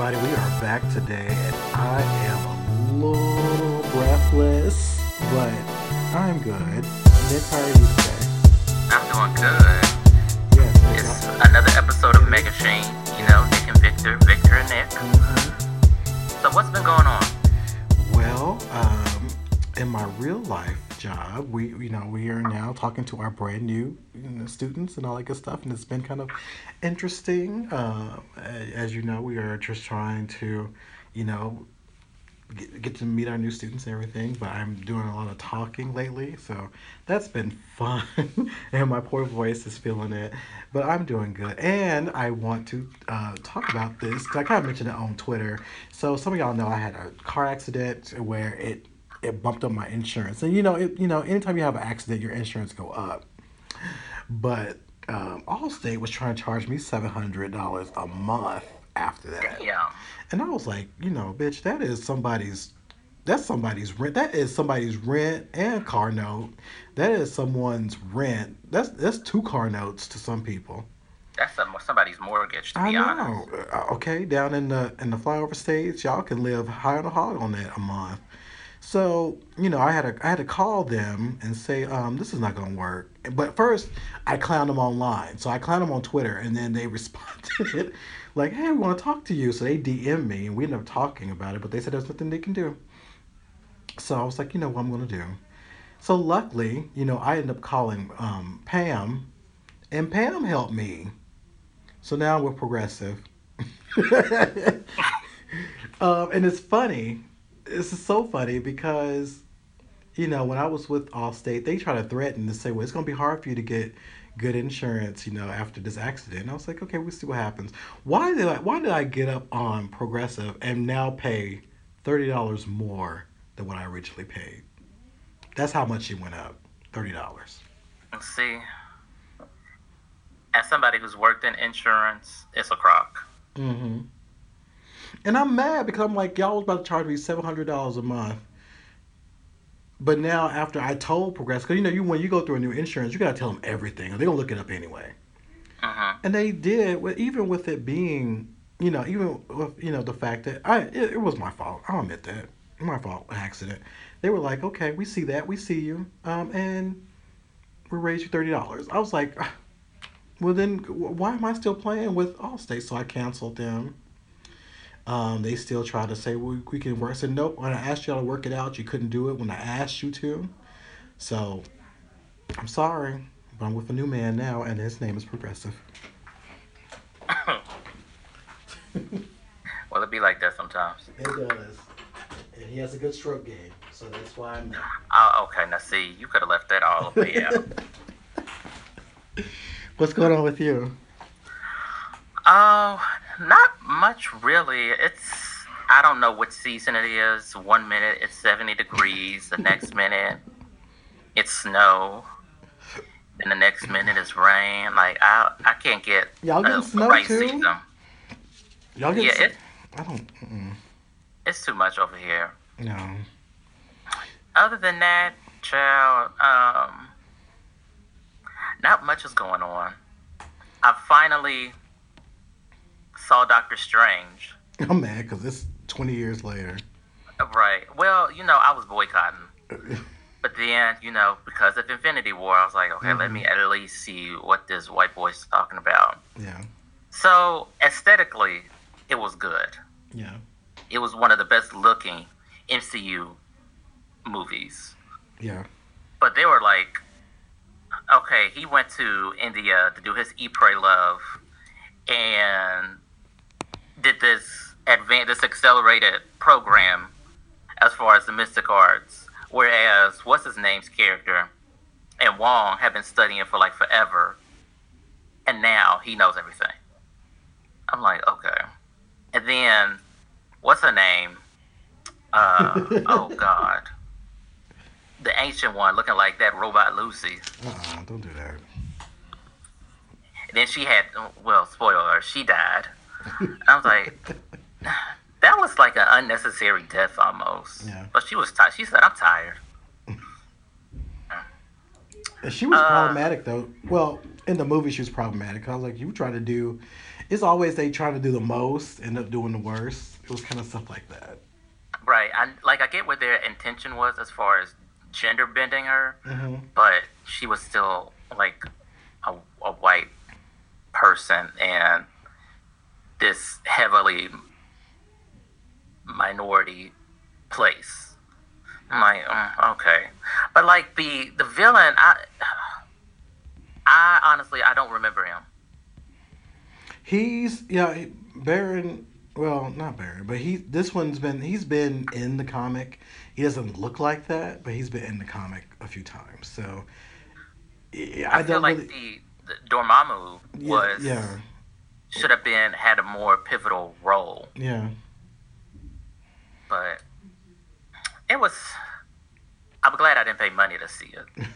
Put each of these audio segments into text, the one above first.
everybody. We are back today, and I am a little breathless, but I'm good. Nick, how are you today? I'm doing good. Yes, It's another episode of Mega Shane. You know, Nick and Victor, Victor and Nick. Mhm. So what's been going on? Well, um, in my real life job, we you know we are now talking to our brand new you know, students and all that good stuff, and it's been kind of interesting. Uh, as you know, we are just trying to, you know, get, get to meet our new students and everything. But I'm doing a lot of talking lately, so that's been fun, and my poor voice is feeling it. But I'm doing good, and I want to uh, talk about this I kind of mentioned it on Twitter. So some of y'all know I had a car accident where it it bumped up my insurance, and you know it you know anytime you have an accident, your insurance go up. But um, Allstate was trying to charge me seven hundred dollars a month after that. Yeah. And I was like, you know, bitch, that is somebody's that's somebody's rent. That is somebody's rent and car note. That is someone's rent. That's that's two car notes to some people. That's some, somebody's mortgage, to I be know. honest. Uh, Okay, down in the in the flyover states, y'all can live high on the hog on that a month. So you know, I had to I had to call them and say, um, this is not gonna work. But first, I clowned them online. So I clowned them on Twitter, and then they responded like, hey, we want to talk to you. So they DM me, and we ended up talking about it. But they said there's nothing they can do. So I was like, you know what I'm gonna do. So luckily, you know, I ended up calling um, Pam, and Pam helped me. So now we're progressive. um, and it's funny. This is so funny because, you know, when I was with Allstate, they try to threaten to say, well, it's going to be hard for you to get good insurance, you know, after this accident. And I was like, okay, we'll see what happens. Why did I, why did I get up on progressive and now pay $30 more than what I originally paid? That's how much it went up. $30. And see, as somebody who's worked in insurance, it's a crock. Mm-hmm. And I'm mad because I'm like, y'all was about to charge me seven hundred dollars a month. But now, after I told Progressive, because you know, you when you go through a new insurance, you gotta tell them everything, or they gonna look it up anyway. hmm And they did, even with it being, you know, even with you know the fact that I it, it was my fault. I'll admit that, my fault, accident. They were like, okay, we see that, we see you, um, and we raise you thirty dollars. I was like, "Ah, well then, why am I still playing with Allstate? So I canceled them. Um, they still try to say we, we can work. I said nope. When I asked y'all to work it out, you couldn't do it when I asked you to. So I'm sorry, but I'm with a new man now, and his name is Progressive. Well, it be like that sometimes. It does. And he has a good stroke game, so that's why I'm there. Oh, okay. Now, see, you could have left that all the way out. What's going on with you? Oh, not much really. It's I don't know what season it is. One minute it's seventy degrees, the next minute it's snow, then the next minute it's rain. Like I I can't get Y'all getting snow right too? season. Y'all get? Yeah, some- it, I don't. Mm-mm. it's too much over here. No. Other than that, child, um, not much is going on. I finally saw Doctor Strange. I'm mad because it's 20 years later. Right. Well, you know, I was boycotting. But then, you know, because of Infinity War, I was like, okay, let me mm-hmm. at least see what this white boy's talking about. yeah. So, aesthetically, it was good. Yeah. It was one of the best looking MCU movies. Yeah. But they were like, okay, he went to India to do his Eat, Pray, Love and did this advanced, this accelerated program as far as the mystic arts. Whereas, what's his name's character and Wong have been studying for like forever, and now he knows everything. I'm like, okay. And then, what's her name? Uh, oh God, the ancient one, looking like that robot Lucy. Uh-uh, don't do that. And then she had, well, spoiler she died. I was like, that was like an unnecessary death almost. Yeah. But she was tired. She said, I'm tired. And she was Uh, problematic though. Well, in the movie she was problematic. I was like, you try to do it's always they try to do the most, end up doing the worst. It was kind of stuff like that. Right. I like I get what their intention was as far as gender bending her, hmm but she was still like a, a white person and this heavily minority place. I'm like, mm, okay, but like the the villain, I I honestly I don't remember him. He's yeah, he- Baron. Well, not Baron, but he. This one's been. He's been in the comic. He doesn't look like that, but he's been in the comic a few times. So yeah, I, I, feel don't like really. the, the Dormammu yeah, was yeah, should have been had a more pivotal role, yeah. but it was. I'm glad I didn't pay money to see it.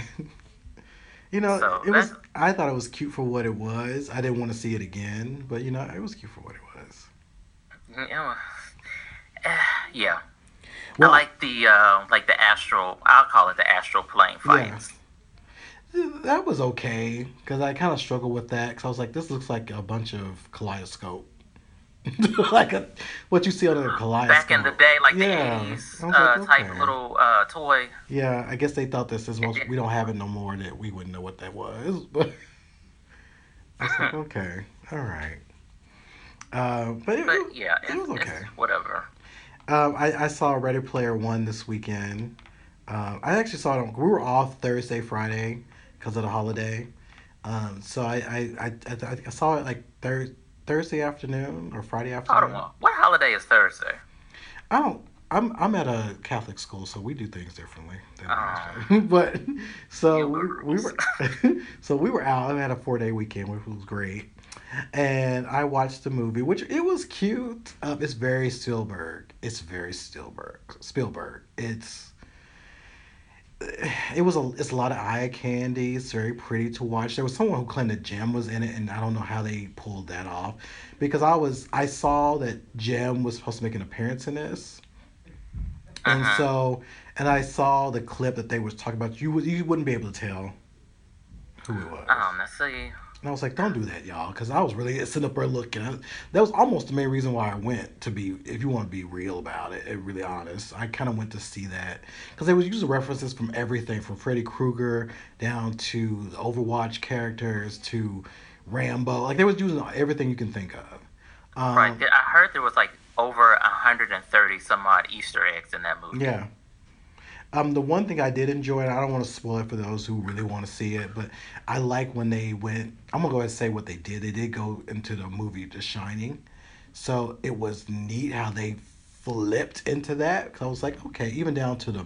You know, So it was. I thought it was cute for what it was. I didn't want to see it again, but you know, it was cute for what it was. You know, eh, yeah. Well- I like the uh, like the astral. I'll call it the astral plane fights. That was okay because I kind of struggled with that because I was like, this looks like a bunch of kaleidoscope, like a, what you see on a kaleidoscope. Back in the day, like Yeah. the 80s uh, like, type little uh, toy. Yeah, I guess they thought this is most. We don't have it no more. That we wouldn't know what that was. But I was like, okay, all right. Uh, but it, But yeah, it was okay. whatever. Um, I, I saw Ready Player One this weekend. Um, I actually saw it. On, we were off Thursday, Friday because of the holiday. Um, so I I, I, I I saw it like thir- Thursday afternoon or Friday Hold afternoon. on. What holiday is Thursday? I don't. I'm I'm at a Catholic school, so we do things differently. Than Oh. but so we, we were so we were out. I had a four day weekend, which was great. And I watched the movie, which it was cute. Um, it's very Spielberg. It's very Spielberg. Spielberg. It's it was a it's a lot of eye candy. It's very pretty to watch. There was someone who claimed that Jem was in it, and I don't know how they pulled that off, because I was I saw that Jem was supposed to make an appearance in this, and Uh-huh. so and I saw the clip that they was talking about. You would you wouldn't be able to tell who it was. Um, let's see. And I was like, don't do that, y'all, because I was really sitting up there looking. I, that was almost the main reason why I went, to be, if you want to be real about it, and really honest. I kind of went to see that. Because they was using references from everything, from Freddy Krueger down to the Overwatch characters to Rambo. Like, they was using everything you can think of. Um, Right. I heard there was like over 130 some odd Easter eggs in that movie. Yeah. Um, the one thing I did enjoy, and I don't want to spoil it for those who really want to see it, but I like when they went. I'm gonna go ahead and say what they did. They did go into the movie The Shining, so it was neat how they flipped into that. Cause I was like, okay, even down to the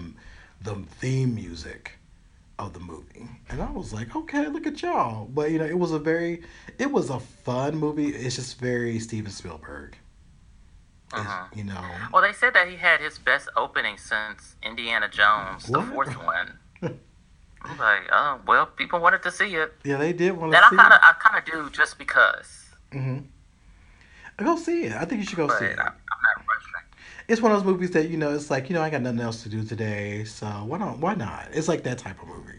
the theme music of the movie, and I was like, okay, look at y'all. But you know, it was a very, it was a fun movie. It's just very Steven Spielberg. Uh-huh. You know. Well, they said that he had his best opening since Indiana Jones, the fourth one. I'm like, oh well, people wanted to see it, Yeah, they did want to and I see. kind of, I kind of do just because. Mm-hmm. Go see it. I think you should go But see I, it. I'm not rushing. It's one of those movies that you know. It's like you know, I got nothing else to do today, so why not? Why not? It's like that type of movie.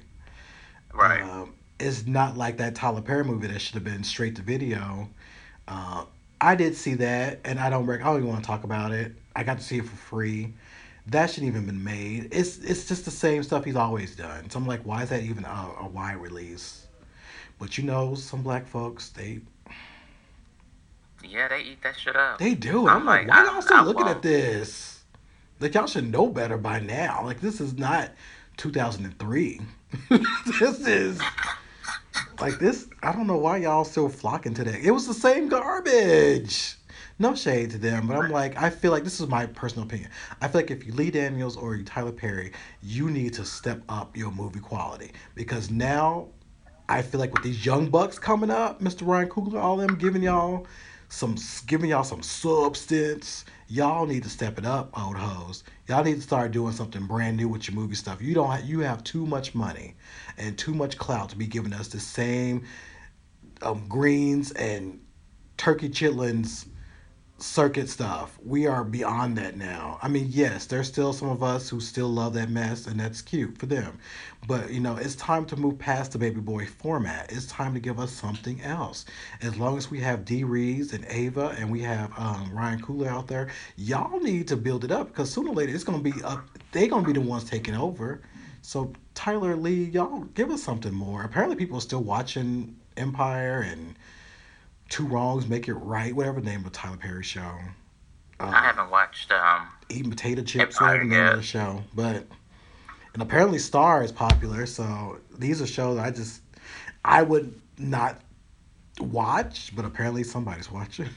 Right. Um, it's not like that Tyler Perry movie that should have been straight to video. Uh, I did see that, and I don't. Rec- I don't even want to talk about it. I got to see it for free. That shouldn't even been made. It's it's just the same stuff he's always done. So I'm like, why is that even a, a wide release? But you know, some black folks they yeah, they eat that shit up. They do. I'm, I'm like, like, why y'all still I looking at this? Like y'all should know better by now. Like this is not 2003. this is like this. I don't know why y'all still flocking to that. It was the same garbage. No shade to them, but I'm like, I feel like this is my personal opinion. I feel like if you Lee Daniels or you Tyler Perry, you need to step up your movie quality because now I feel like with these young bucks coming up, Mr. Ryan Coogler, all them giving y'all some giving y'all some substance. Y'all need to step it up, old hoes. Y'all need to start doing something brand new with your movie stuff. You don't have, you have too much money and too much clout to be giving us the same um, greens and turkey chitlins circuit stuff. We are beyond that now. I mean, yes, there's still some of us who still love that mess, and that's cute for them. But you know, it's time to move past the baby boy format. It's time to give us something else. As long as we have Dee Rees and Ava, and we have um, Ryan Coogler out there, y'all need to build it up because sooner or later it's gonna be up. They're gonna be the ones taking over. So Tyler Lee, y'all give us something more. Apparently, people are still watching Empire and Two Wrongs Make It Right, whatever the name of Tyler Perry show. Um, I haven't watched um, Eating Potato Chips, Empire whatever the the show. But and apparently Star is popular, so these are shows I just I would not watch, but apparently somebody's watching.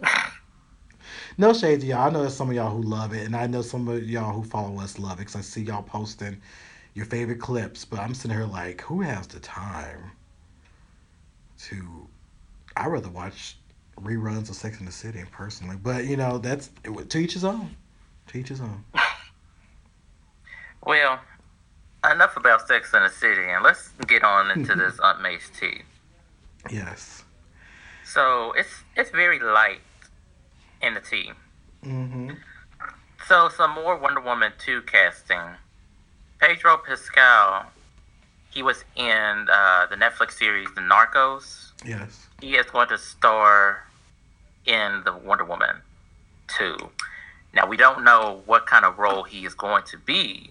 no shade to y'all. I know there's some of y'all who love it, and I know some of y'all who follow us love it because I see y'all posting your favorite clips. But I'm sitting here like, who has the time to? I rather watch reruns of Sex in the City personally, but you know that's to each his own. To each his own. Well, enough about Sex in the City, and let's get on into this Aunt May's tea. Yes. So it's it's very light in the tea. Mm-hmm. So some more Wonder Woman two casting. Pedro Pascal, he was in uh, the Netflix series The Narcos. Yes. He is going to star in the Wonder Woman two. Now we don't know what kind of role he is going to be,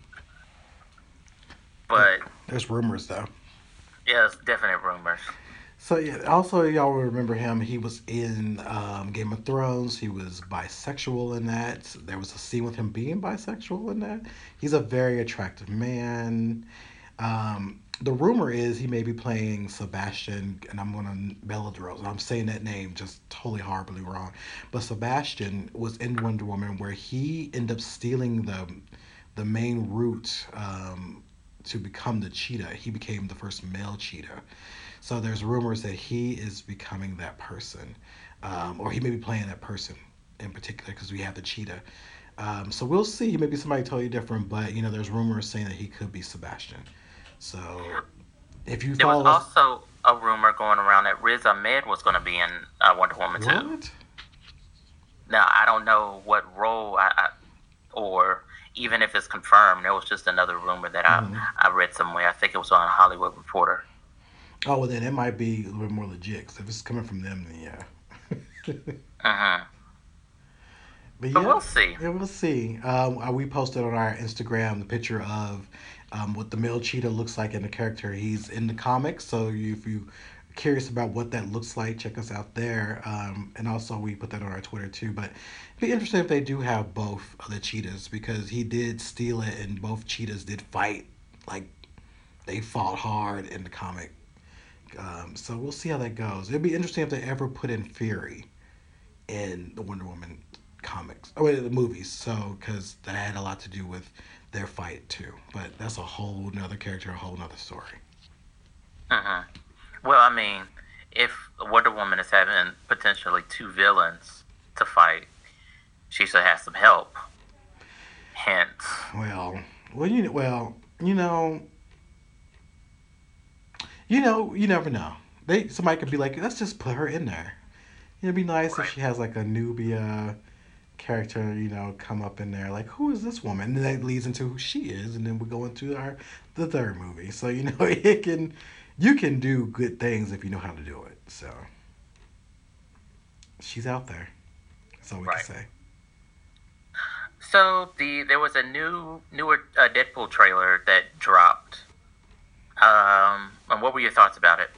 but there's rumors though. Yes, definite rumors. So yeah, also y'all remember him. He was in um, Game of Thrones. He was bisexual in that. There was a scene with him being bisexual in that. He's a very attractive man. Um, the rumor is he may be playing Sebastian, and I'm gonna Belladros. I'm saying that name just totally horribly wrong. But Sebastian was in Wonder Woman, where he ended up stealing the the main route um, to become the cheetah. He became the first male cheetah. So there's rumors that he is becoming that person, um, or he may be playing that person in particular because we have the cheetah. Um, so we'll see. Maybe somebody totally different, but you know, there's rumors saying that he could be Sebastian. So if you there was also a rumor going around that Riz Ahmed was going to be in uh, Wonder Woman what? Now I don't know what role I, I or even if it's confirmed, there was just another rumor that mm-hmm. I, I read somewhere. I think it was on a Hollywood Reporter. Oh, well, then it might be a little bit more legit. Cause if it's coming from them, then yeah. uh-huh. But, but we'll see. Yeah, we'll see. Um, uh, we posted on our Instagram the picture of um, what the male cheetah looks like in the character. He's in the comics, so if you curious about what that looks like, check us out there. Um, and also, we put that on our Twitter too. But it'd be interesting if they do have both of the cheetahs because he did steal it, and both cheetahs did fight. Like they fought hard in the comic. Um, so we'll see how that goes. It'd be interesting if they ever put in Fury in the Wonder Woman comics, oh wait, the movies. So because that had a lot to do with their fight too. But that's a whole nother character, a whole nother story. Uh huh. Well, I mean, if Wonder Woman is having potentially two villains to fight, she should have some help. Hence. Well, well, you well, you know, you know, you never know. They somebody could be like, let's just put her in there. It'd be nice right. if she has like a Nubia character, you know, come up in there. Like, who is this woman? And that leads into who she is, and then we go into our the third movie. So you know, it can you can do good things if you know how to do it. So she's out there. That's all we right. can say. So the there was a new newer uh, Deadpool trailer that dropped. Um, and what were your thoughts about it?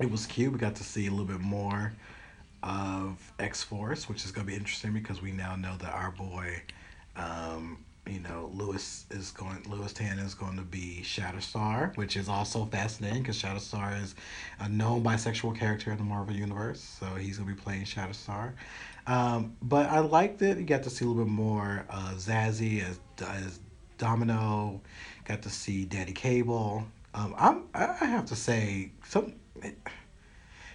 It was cute. We got to see a little bit more of X Force, which is going to be interesting because we now know that our boy um, you know, Lewis is going, Lewis Tan is going to be Shatterstar, which is also fascinating because Shatterstar is a known bisexual character in the Marvel Universe, so he's going to be playing Shatterstar. Um, but I liked it. You got to see a little bit more uh, Zazie as, as Domino. Got to see Daddy Cable. Um, I'm, I have to say, some.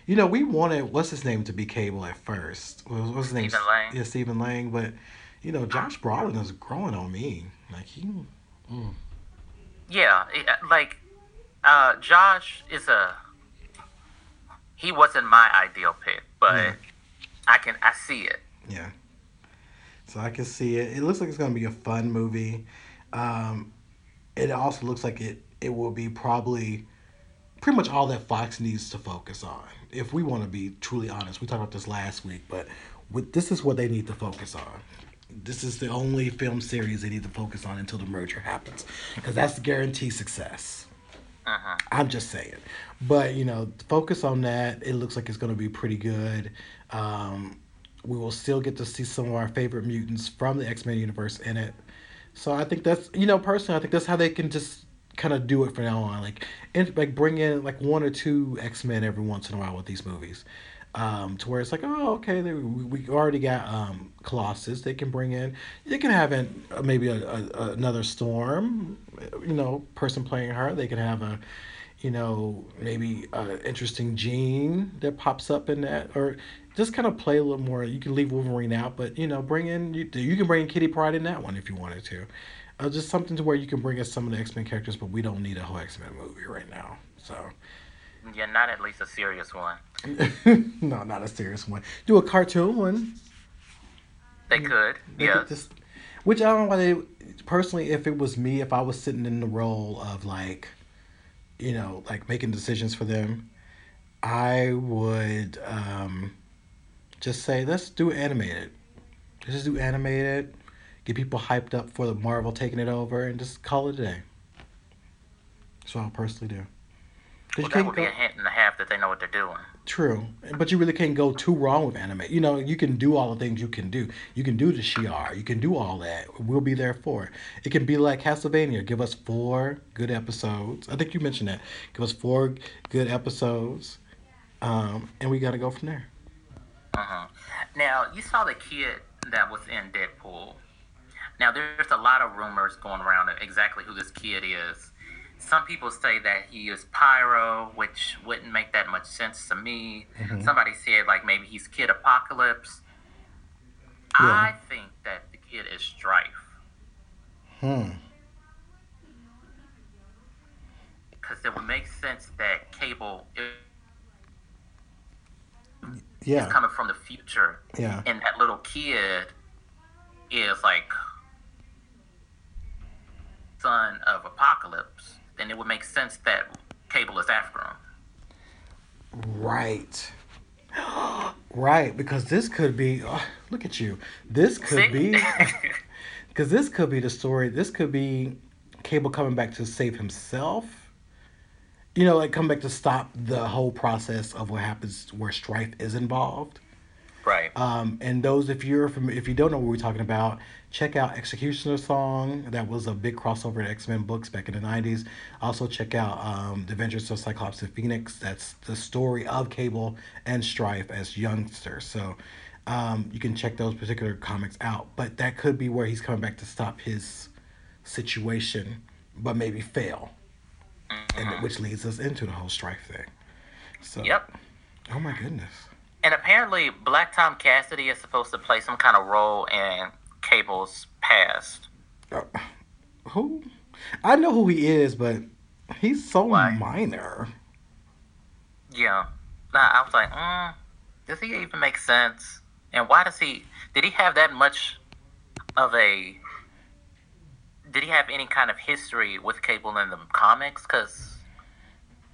You know, we wanted what's his name to be Cable at first. What's his name? Stephen Lang. Yeah, Stephen Lang. But you know, Josh Brolin is growing on me. Like he. Mm. Yeah, uh, like uh, Josh is a. He wasn't my ideal pick, but I can I see it. Yeah. So I can see it. It looks like it's going to be a fun movie. Um, it also looks like it it will be probably pretty much all that Fox needs to focus on. If we want to be truly honest, we talked about this last week, but with, this is what they need to focus on. This is the only film series they need to focus on until the merger happens, because that's the guaranteed success. Uh-huh. I'm just saying, but you know, focus on that. It looks like it's going to be pretty good. Um, we will still get to see some of our favorite mutants from the X Men universe in it. So I think that's you know personally I think that's how they can just kind of do it from now on. Like and like bring in like one or two X Men every once in a while with these movies. Um, to where it's like, oh, okay, they, we, already got um, Colossus. They can bring in. They can have an, maybe a, a, another Storm, you know, person playing her. They can have a, you know, maybe an interesting gene that pops up in that, or just kind of play a little more. You can leave Wolverine out, but you know, bring in you, you can bring Kitty Pryde in that one if you wanted to. Uh, just something to where you can bring in some of the X Men characters, but we don't need a whole X Men movie right now. So. Yeah, not at least a serious one. no, not a serious one. Do a cartoon one. They could. They yeah. could just, which I don't know why they. Personally, if it was me, if I was sitting in the role of like, you know, like making decisions for them, I would um, just say, let's do animated. Let's just do animated. Get people hyped up for the Marvel taking it over, and just call it a day. That's what I personally do. Well, you that would go- be a hint and a half that they know what they're doing. True, but you really can't go too wrong with anime. You know, you can do all the things you can do. You can do the Shi'ar. You can do all that. We'll be there for it. It can be like Castlevania. Give us four good episodes. I think you mentioned that. Give us four good episodes, um, and we got to go from there. Uh-huh. Now, you saw the kid that was in Deadpool. Now, there's a lot of rumors going around exactly who this kid is. Some people say that he is Pyro, which wouldn't make that much sense to me. Mhm. Somebody said like maybe he's Kid Apocalypse. I think that the kid is Strife Hmm. because it would make sense that Cable is Yeah. coming from the future Yeah. and that little kid is like son of Apocalypse, then it would make sense that Cable is after him. Right. right, because this could be. oh, look at you. This could See? be. Because this could be the story. This could be Cable coming back to save himself. You know, like come back to stop the whole process of what happens where strife is involved. Right. Um, and those, if you're from, if you don't know what we're talking about, check out Executioner Song. That was a big crossover in X Men books back in the '90s. Also, check out um, The Adventures of Cyclops and Phoenix. That's the story of Cable and Strife as youngsters. So um, you can check those particular comics out. But that could be where he's coming back to stop his situation, but maybe fail, and which leads us into the whole Strife thing. So, Yep. Oh my goodness. And apparently, Black Tom Cassidy is supposed to play some kind of role in Cable's past. Uh, who? I know who he is, but he's so minor. Yeah. Nah, I was like, mm, does he even make sense? And why does he? Did he have that much of a? Did he have any kind of history with Cable in the comics? Because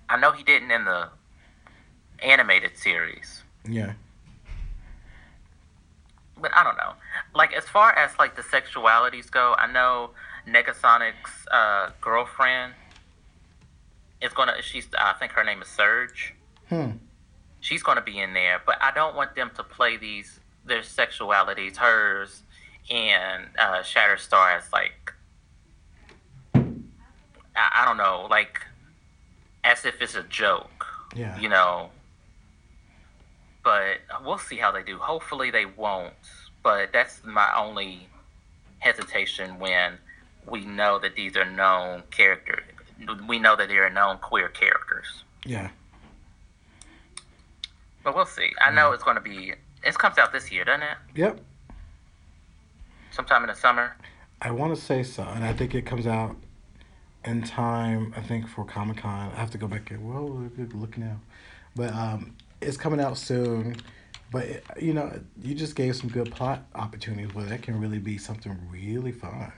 I know he didn't in the animated series. Yeah. but I don't know. Like as far as like the sexualities go, I know Negasonic's uh, girlfriend is gonna. She's I think her name is Surge. Hmm. She's gonna be in there, but I don't want them to play these their sexualities, hers and uh, Shatterstar as like I, I don't know, like as if it's a joke Yeah. you know. But we'll see how they do. Hopefully they won't. But that's my only hesitation when we know that these are known characters. We know that they are known queer characters. Yeah. But we'll see. I know it's going to be. It comes out this year, doesn't it? Yep. Sometime in the summer. I want to say so, and I think it comes out in time. I think for Comic Con. I have to go back and well, look now, but um, it's coming out soon. But you know, you just gave some good plot opportunities where that can really be something really fun.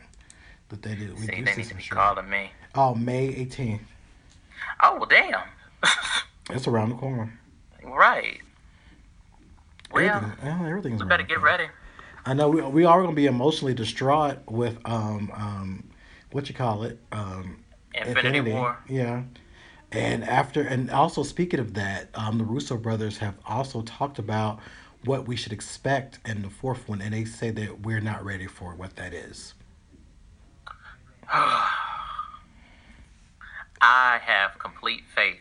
That they did. We See, they need to be calling me. Oh, May eighteenth. Oh well, damn. it's around the corner. Right. Well, Everything, everything's. We better get ready. I know we, we are going to be emotionally distraught with um um what you call it um Infinity, Infinity. War. Yeah. And after, and also speaking of that, um, the Russo brothers have also talked about what we should expect in the fourth one, and they say that we're not ready for what that is. I have complete faith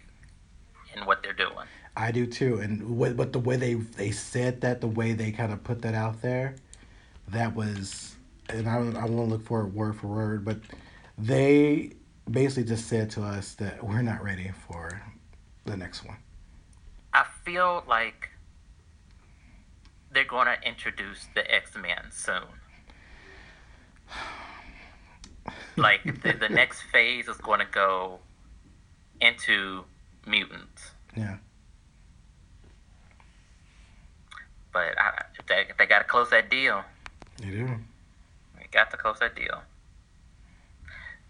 in what they're doing. I do too, and what, but the way they they said that, the way they kind of put that out there, that was, and I I won't look for it word for word, but they basically just said to us that we're not ready for the next one. I feel like they're going to introduce the X Men soon. like the, the next phase is going to go into mutants. Yeah. But I, if they they got to close that deal. They do. They got to close that deal.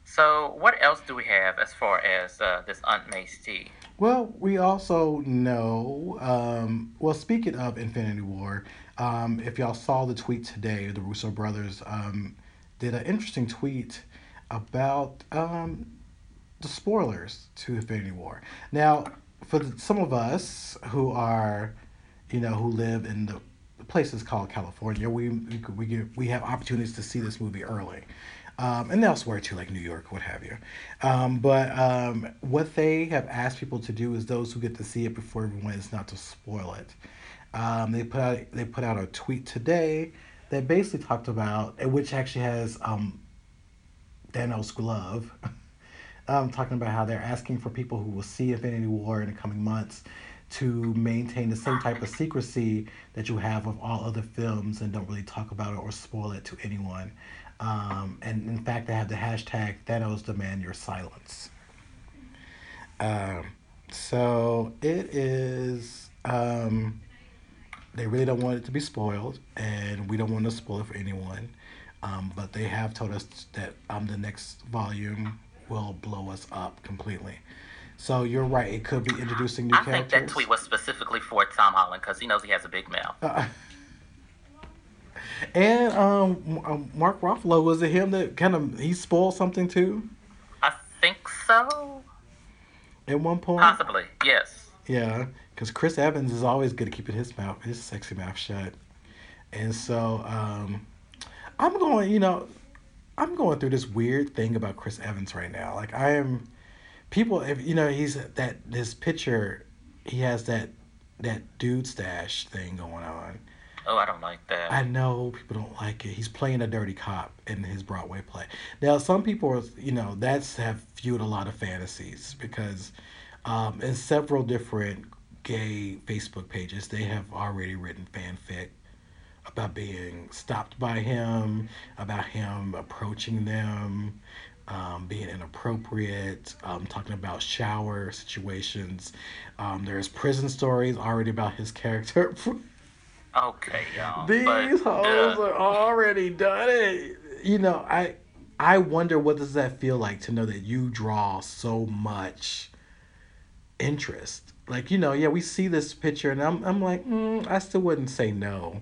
So, what else do we have as far as uh, this Aunt May's tea? Well, we also know. Um, well, speaking of Infinity War, um, if y'all saw the tweet today, the Russo brothers um, did an interesting tweet about um, the spoilers to Infinity War. Now, for the, some of us who are, you know, who live in the places called California, we we we, get, we have opportunities to see this movie early um, and elsewhere too, like New York, what have you. Um, but um, what they have asked people to do is those who get to see it before everyone is not to spoil it. Um, they put out they put out a tweet today that basically talked about, which actually has um, glove. um, talking about how they're asking for people who will see Infinity War in the coming months to maintain the same type of secrecy that you have with all other films and don't really talk about it or spoil it to anyone. Um, and in fact, they have the hashtag Thanos demand your silence. Um, so it is. Um, they really don't want it to be spoiled, and we don't want to spoil it for anyone. Um, but they have told us that um, the next volume will blow us up completely. So you're right; it could be introducing new I characters. I think that tweet was specifically for Tom Holland because he knows he has a big mouth. Uh, and um, um, Mark Ruffalo was it him that kind of he spoiled something too? I think so. At one point, possibly yes. Yeah, because Chris Evans is always good at keeping his mouth, his sexy mouth shut, and so um, I'm going. You know, I'm going through this weird thing about Chris Evans right now. Like I am, people. If you know, he's that this picture, he has that that dude stash thing going on Oh, I don't like that. I know people don't like it. He's playing a dirty cop in his Broadway play. Now, some people, you know, that's have fueled a lot of fantasies because um, in several different gay Facebook pages, they have already written fanfic about being stopped by him, about him approaching them, um, being inappropriate, um, talking about shower situations. Um, there's prison stories already about his character. Okay, y'all. These but, hoes uh, are already done it. You know, I I wonder what does that feel like to know that you draw so much interest. Like, you know, yeah, we see this picture and I'm I'm like, mm, I still wouldn't say no.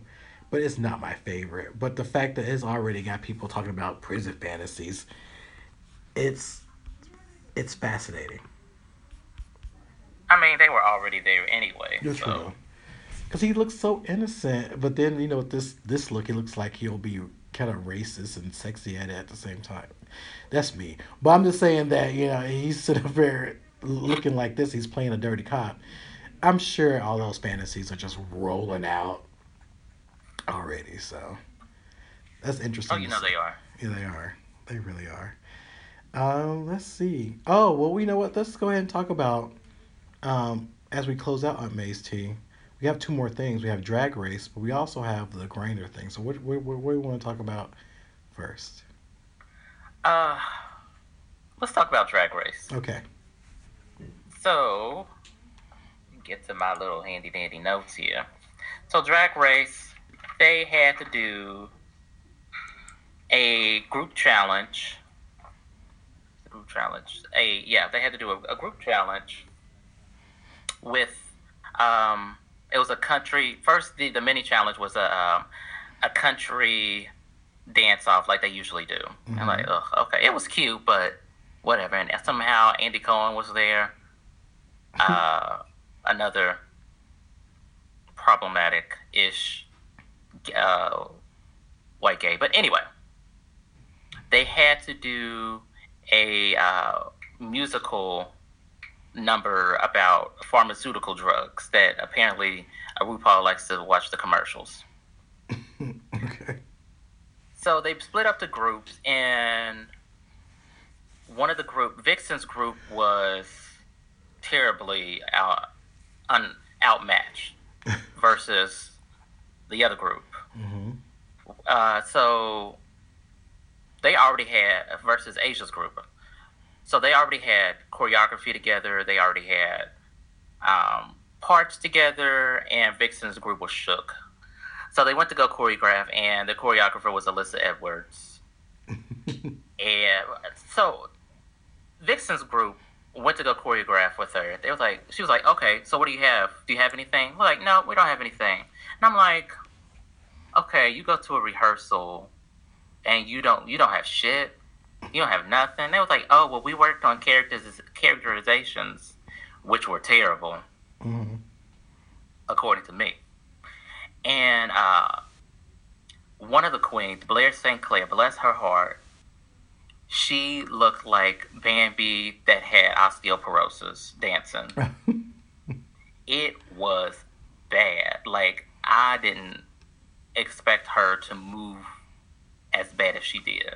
But it's not my favorite. But the fact that it's already got people talking about prison fantasies, it's it's fascinating. I mean, they were already there anyway. That's so. true because he looks so innocent. But then you know this this look, he looks like he'll be kind of racist and sexy at it at the same time. That's me. But I'm just saying that you know he's sitting there looking like this. He's playing a dirty cop. I'm sure all those fantasies are just rolling out already. So that's interesting. Oh, you know they are. Yeah, they are. They really are. Um, let's see. Oh, well, we know what. Let's go ahead and talk about um, as we close out on May's Tea we have two more things. We have drag race, but we also have the Grindr thing. So what what, what, what do you want to talk about first? Uh, let's talk about drag race. Okay. So, get to my little handy dandy notes here. So Drag Race, they had to do a group challenge. Group challenge. A yeah, they had to do a, a group challenge with um, it was a country. First, the, the mini challenge was a um, a country dance off like they usually do. Mm-hmm. I'm like, ugh, okay, it was cute, but whatever. And somehow Andy Cohen was there. Uh, another problematic ish uh, white gay. But anyway, they had to do a uh, musical number about pharmaceutical drugs that apparently uh, RuPaul likes to watch the commercials. okay. So they split up the groups, and one of the group, Vixen's group, was terribly out, un, outmatched versus the other group. Mm-hmm. Uh, so they already had versus Asia's group. So they already had choreography together. They already had um, parts together, and Vixen's group was shook. So they went to go choreograph, and the choreographer was Alyssa Edwards. and so Vixen's group went to go choreograph with her. They was like, she was like, okay, so what do you have? Do you have anything? We're like, no, we don't have anything. And I'm like, okay, you go to a rehearsal, and you don't you don't have shit. You don't have nothing. They was like, oh, well, we worked on characters characterizations, which were terrible, mm-hmm. according to me. And uh, one of the queens, Blair St. Clair, bless her heart, she looked like Bambi that had osteoporosis dancing. it was bad. Like, I didn't expect her to move as bad as she did.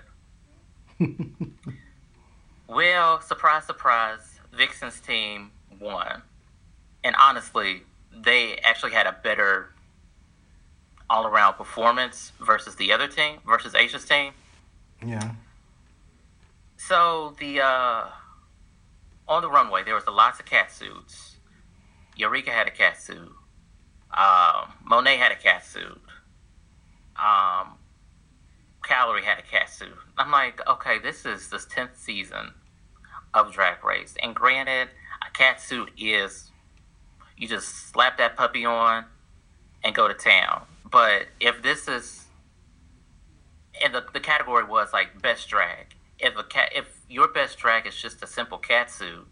well, surprise, surprise, Vixen's team won. And honestly, they actually had a better all around performance versus the other team, versus Asia's team. Yeah. So the uh on the runway there was a lots of cat suits. Eureka had a cat suit. Um, Monet had a cat suit. Um, Kalorie had a cat suit. I'm like, okay, this is the tenth season of Drag Race, and granted, a cat suit is you just slap that puppy on and go to town. But if this is and the, the category was like best drag. If a cat if your best drag is just a simple cat suit,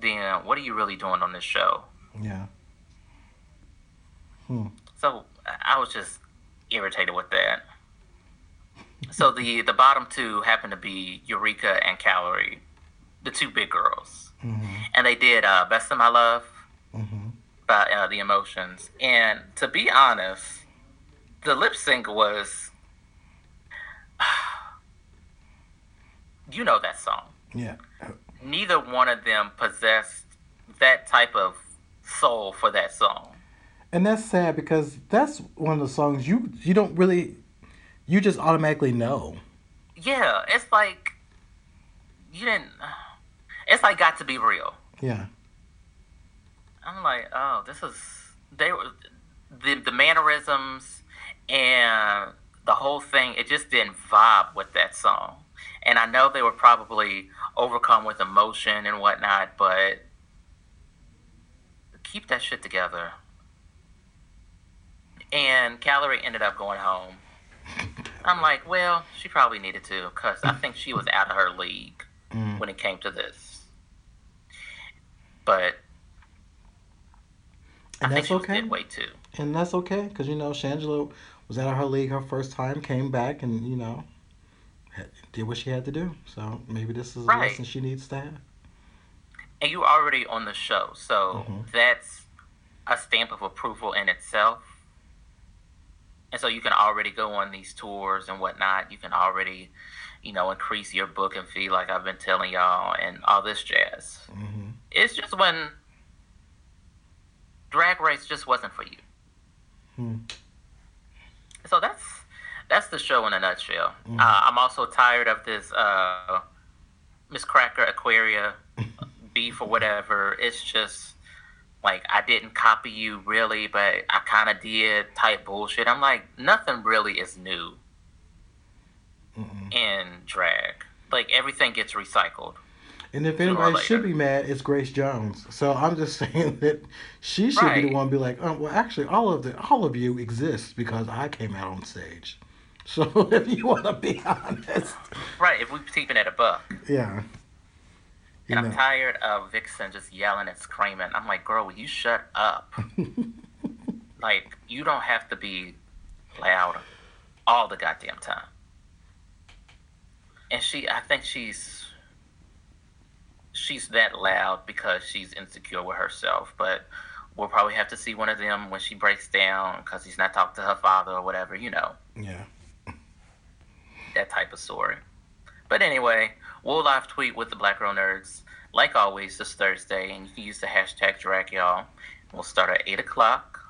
then what are you really doing on this show? Yeah. Hmm. So I was just irritated with that so the the bottom two happened to be Eureka and Kalorie, the two big girls, mm-hmm. and they did uh, "Best of My Love" mm-hmm. by uh, the Emotions. And to be honest, the lip sync was, you know that song. Yeah. Neither one of them possessed that type of soul for that song. And that's sad because that's one of the songs you you don't really you just automatically know. Yeah, it's like you didn't. It's like got to be real. Yeah. I'm like, oh, this is they were the the mannerisms and the whole thing. It just didn't vibe with that song, and I know they were probably overcome with emotion and whatnot, but keep that shit together. And Kalorie ended up going home I'm like, well, she probably needed to because I think she was out of her league mm. when it came to this. But and I that's okay. Way too. And that's okay because you know Shangela was out of her league her first time, came back, and you know did what she had to do. So maybe this is right. a lesson she needs to have. And you're already on the show, so mm-hmm. that's a stamp of approval in itself and so you can already go on these tours and whatnot. You can already, you know, increase your booking fee, like I've been telling y'all, and all this jazz. Mm-hmm. It's just when Drag Race just wasn't for you. Hmm. So that's that's the show in a nutshell. Mm-hmm. Uh, I'm also tired of this uh, Miz Cracker Aquaria beef or whatever. It's just like I didn't copy you really, but I kind of did type bullshit. I'm like, nothing really is new Mm-mm. in drag. Like everything gets recycled. And if anybody should be mad, it's Grace Jones. So I'm just saying that she should right. be the one to be like, oh, well, actually, all of the all of you exist because I came out on stage. So if you want to be honest, right? If we're keeping it a buck, yeah. And. I'm tired of Vixen just yelling and screaming. I'm like, girl, will you shut up? like, you don't have to be loud all the goddamn time. And she, I think she's she's that loud because she's insecure with herself. But we'll probably have to see one of them when she breaks down because he's not talking to her father or whatever, you know. Yeah. That type of story. But anyway, we'll live tweet with the Black Girl Nerds. Like always, this Thursday, and you can use the hashtag drag y'all. We'll start at 8 o'clock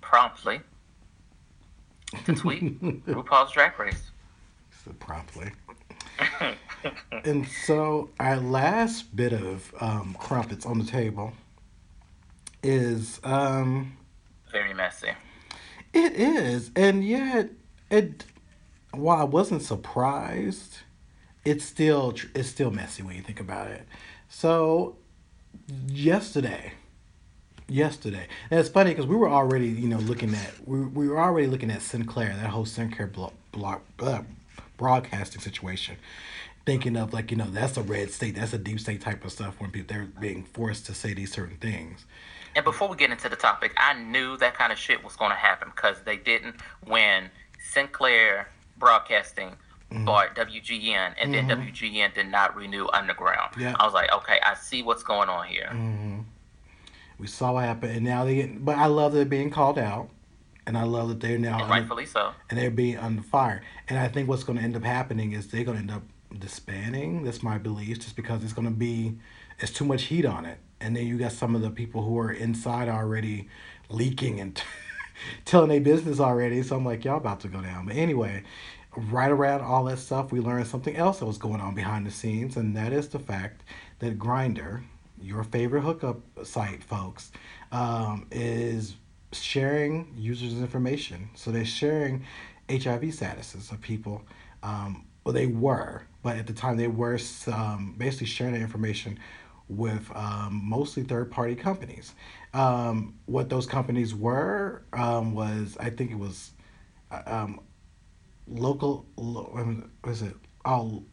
promptly to tweet RuPaul's Drag Race. So promptly. and so our last bit of um, crumpets on the table is um, very messy. It is, and yet it. While I wasn't surprised, it's still it's still messy when you think about it. So yesterday, yesterday, and it's funny because we were already you know looking at we, we were already looking at Sinclair that whole Sinclair block, block uh, broadcasting situation thinking of like you know that's a red state that's a deep state type of stuff when people they're being forced to say these certain things and before we get into the topic i knew that kind of shit was going to happen because they didn't when sinclair broadcasting mm-hmm. bought wgn and mm-hmm. then wgn did not renew underground yeah. i was like okay i see what's going on here mm-hmm. we saw what happened and now they get but i love that they're being called out and I love that they're now and rightfully under, so, and they're being under fire. And I think what's going to end up happening is they're going to end up disbanding. That's my belief, just because it's going to be it's too much heat on it, and then you got some of the people who are inside already leaking and telling their business already. So I'm like, y'all about to go down. But anyway, right around all that stuff, we learned something else that was going on behind the scenes, and that is the fact that Grindr, your favorite hookup site, folks, um, is sharing users' information. So they're sharing HIV statuses of people. Um, well, they were, but at the time they were um, basically sharing the information with um, mostly third party companies. Um, what those companies were um, was, I think it was uh, um, local, lo- was it? Oh,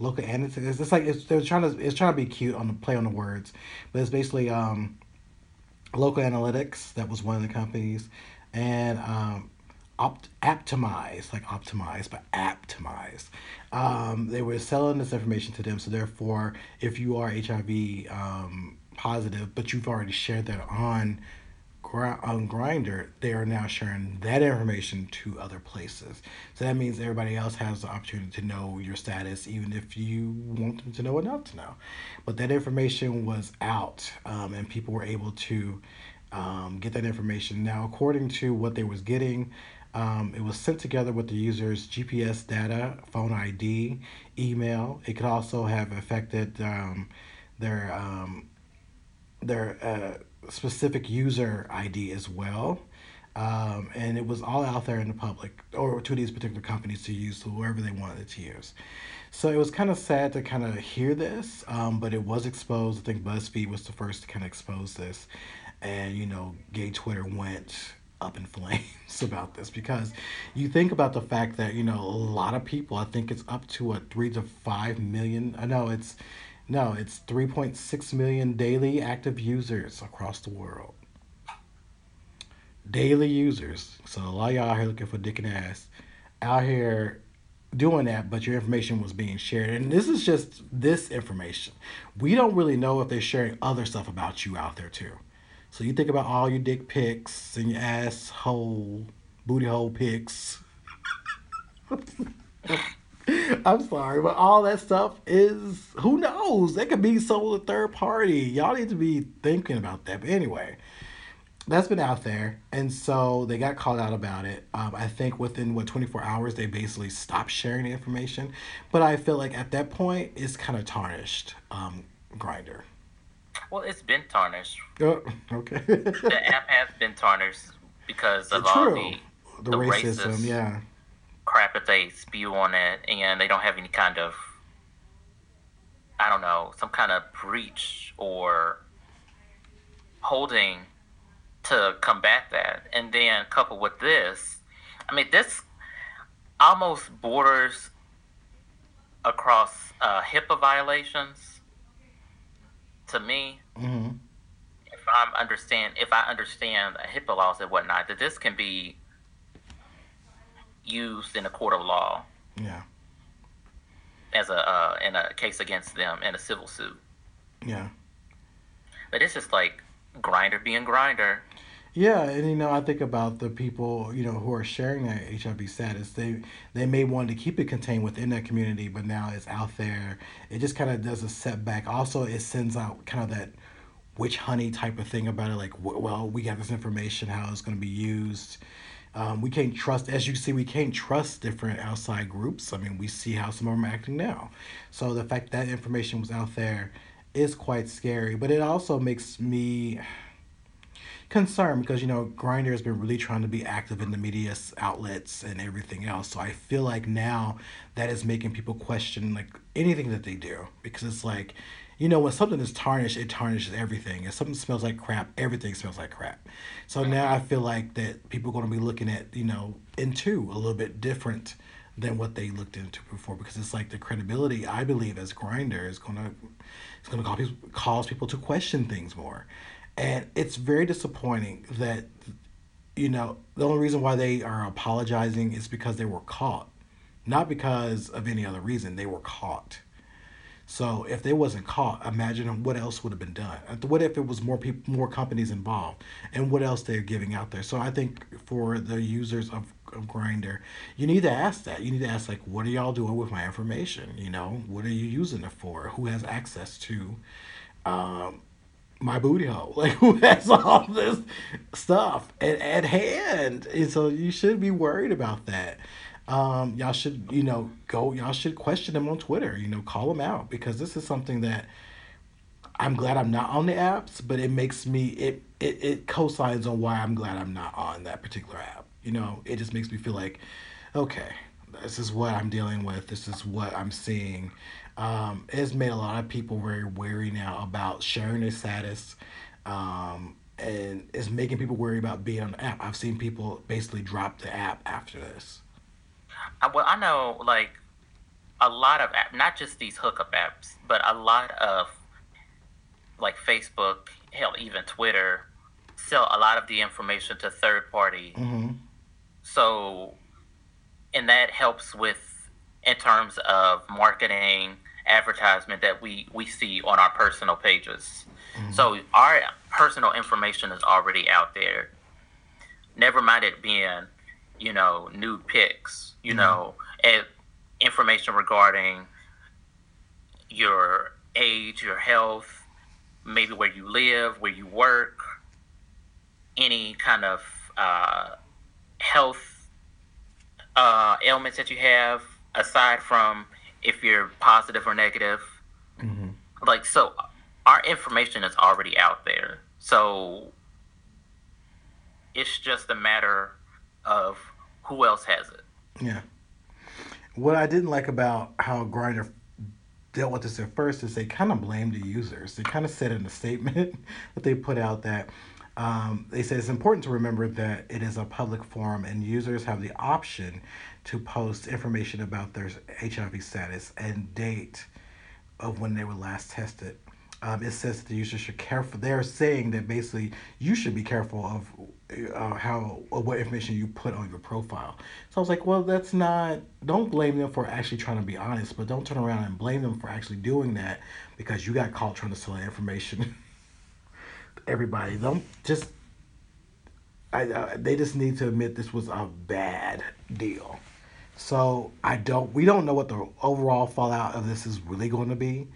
Localytics. It's like it's they're trying to it's trying to be cute on the play on the words, but it's basically um, local analytics. That was one of the companies, and um, opt optimize like optimize but optimize um, they were selling this information to them so therefore if you are hiv um, positive but you've already shared that on on Grindr they are now sharing that information to other places. So that means everybody else has the opportunity to know your status even if you want them to know enough to know. But that information was out um, and people were able to um, get that information. Now according to what they was getting um, it was sent together with the user's GPS data, phone ID, email. It could also have affected um, their um, their uh, specific user ID as well. Um, and it was all out there in the public or to these particular companies to use to whoever they wanted to use. So it was kind of sad to kind of hear this, um, but it was exposed. I think BuzzFeed was the first to kind of expose this. And, you know, gay Twitter went up in flames about this because you think about the fact that you know a lot of people i think it's up to a 3 to 5 million i know it's no it's 3.6 million daily active users across the world. Daily users. So a lot of y'all out here looking for dick and ass. Out here doing that but your information was being shared. And this is just this information. We don't really know if they're sharing other stuff about you out there too. So you think about all your dick pics and your asshole, booty hole pics. I'm sorry, but all that stuff is who knows? That could be sold to third party. Y'all need to be thinking about that. But anyway, that's been out there, and so they got called out about it. Um, I think within what 24 hours they basically stopped sharing the information, but I feel like at that point it's kind of tarnished um, Grindr. Well, it's been tarnished. Oh, okay. The app has been tarnished because of True. all the the, the racism, racist- yeah. Crap that they spew on it, and they don't have any kind of, I don't know, some kind of breach or holding to combat that. And then coupled with this, I mean, this almost borders across uh, HIPAA violations to me. hmm If I'm understand, if I understand HIPAA laws and whatnot, that this can be used in a court of law Yeah. as a uh, in a case against them in a civil suit. Yeah. But it's just like Grindr being Grindr. Yeah, and you know, I think about the people, you know, who are sharing that HIV status. They they may want to keep it contained within that community, but now it's out there. It just kind of does a setback. Also, it sends out kind of that witch honey type of thing about it. Like, well, we got this information, how it's going to be used. Um, we can't trust, as you see, we can't trust different outside groups. I mean, we see how some of them are acting now. So the fact that information was out there is quite scary. But it also makes me concerned because you know Grindr has been really trying to be active in the media outlets and everything else. So I feel like now that is making people question like anything that they do because it's like, you know, when something is tarnished, it tarnishes everything. If something smells like crap, everything smells like crap. So now I feel like that people are going to be looking at you know into a little bit different than what they looked into before because it's like the credibility I believe as Grindr is gonna it's gonna cause people, cause people to question things more, and it's very disappointing that you know the only reason why they are apologizing is because they were caught, not because of any other reason. They were caught. So if they wasn't caught, imagine what else would have been done. What if it was more people, more companies involved, and what else they're giving out there? So I think for the users of, of Grindr, you need to ask that. You need to ask like, what are y'all doing with my information? You know, what are you using it for? Who has access to um, my booty hole? Like, who has all this stuff at, at hand? And so you should be worried about that um, y'all should you know go y'all should question them on twitter you know call them out because this is something that i'm glad i'm not on the apps but it makes me it it, it co-signs on why i'm glad i'm not on that particular app you know? It just makes me feel like okay this is what i'm dealing with this is what i'm seeing. Um, it's made a lot of people very wary now about sharing their status um, and it's making people worry about being on the app. I've seen people basically drop the app after this well, I know like a lot of app, not just these hookup apps, but a lot of like Facebook, hell, even Twitter, sell a lot of the information to third party. hmm So, and that helps with in terms of marketing, advertisement that we we see on our personal pages. So our personal information is already out there. Never mind it being, you know, nude pics. You know, information regarding your age, your health, maybe where you live, where you work, any kind of uh, health uh, ailments that you have, aside from if you're positive or negative. hmm Like, so our information is already out there. So it's just a matter of who else has it. Yeah. What I didn't like about how Grindr dealt with this at first is they kind of blamed the users. They kind of said in a statement that they put out that um, they said it's important to remember that it is a public forum and users have the option to post information about their HIV status and date of when they were last tested. Um, it says that the user should careful. They're saying that basically you should be careful of uh, how what information you put on your profile. So I was like, well, that's not. Don't blame them for actually trying to be honest, but don't turn around and blame them for actually doing that because you got caught trying to sell information. Everybody, don't just. I, they just need to admit this was a bad deal. So I don't. We don't know what the overall fallout of this is really going to be,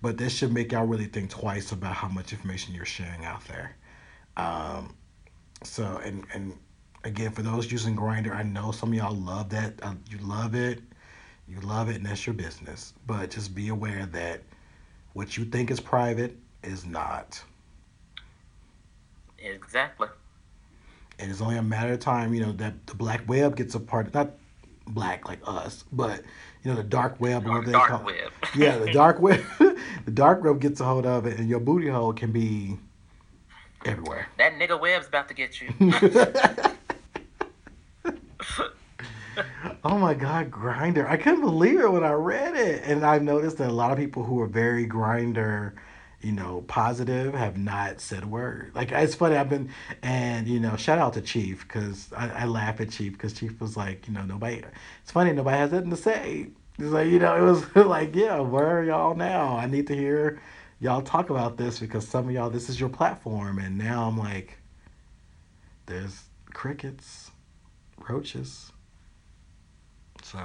but this should make y'all really think twice about how much information you're sharing out there. Um, so and and again, for those using Grindr, I know some of y'all love that. Uh, you love it, you love it, and that's your business. But just be aware that what you think is private is not. Exactly. And it's only a matter of time, you know, that the black web gets a part. Not black like us, but you know, the dark web or dark call, web. yeah, the dark web. the dark web gets a hold of it, and your booty hole can be everywhere. That nigga web's about to get you. oh my god, Grindr. I couldn't believe it when I read it, and I've noticed that a lot of people who are very Grindr you know, positive have not said a word. Like it's funny. I've been and you know, shout out to Chief because I, I laugh at Chief because Chief was like, you know, nobody. It's funny nobody has nothing to say. It's like you know, it was like, yeah, where are y'all now? I need to hear y'all talk about this because some of y'all, this is your platform, and now I'm like, there's crickets, roaches. So,